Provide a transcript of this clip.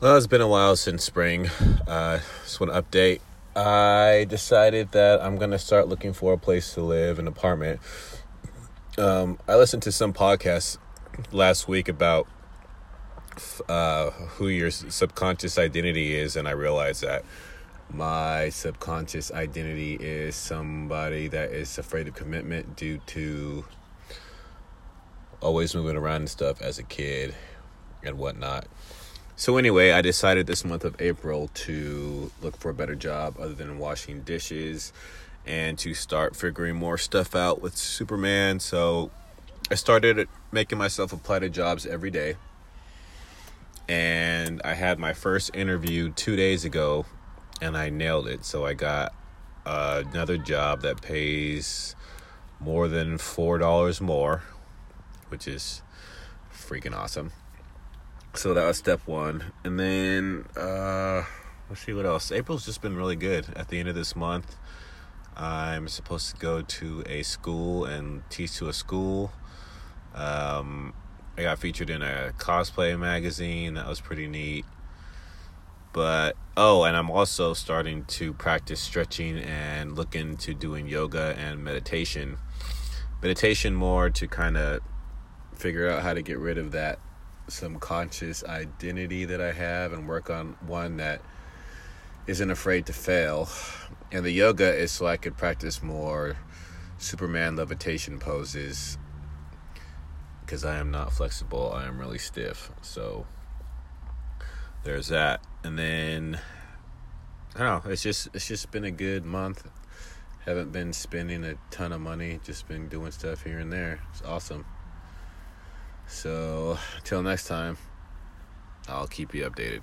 Well, it's been a while since spring. Uh, just want to update. I decided that I'm gonna start looking for a place to live, an apartment. Um, I listened to some podcasts last week about uh, who your subconscious identity is, and I realized that my subconscious identity is somebody that is afraid of commitment due to always moving around and stuff as a kid and whatnot. So anyway, I decided this month of April to look for a better job other than washing dishes and to start figuring more stuff out with Superman. So I started making myself apply to jobs every day. And I had my first interview 2 days ago and I nailed it. So I got uh, another job that pays more than $4 more, which is freaking awesome so that was step one. And then uh let's see what else. April's just been really good at the end of this month. I'm supposed to go to a school and teach to a school. Um i got featured in a cosplay magazine. That was pretty neat. But oh and i'm also starting to practice stretching and look into doing yoga and meditation. Meditation more to kind of figure out how to get rid of that some conscious identity that I have and work on one that isn't afraid to fail. And the yoga is so I could practice more Superman levitation poses because I am not flexible. I am really stiff. So there's that. And then I don't know, it's just it's just been a good month. Haven't been spending a ton of money, just been doing stuff here and there. It's awesome. So, until next time, I'll keep you updated.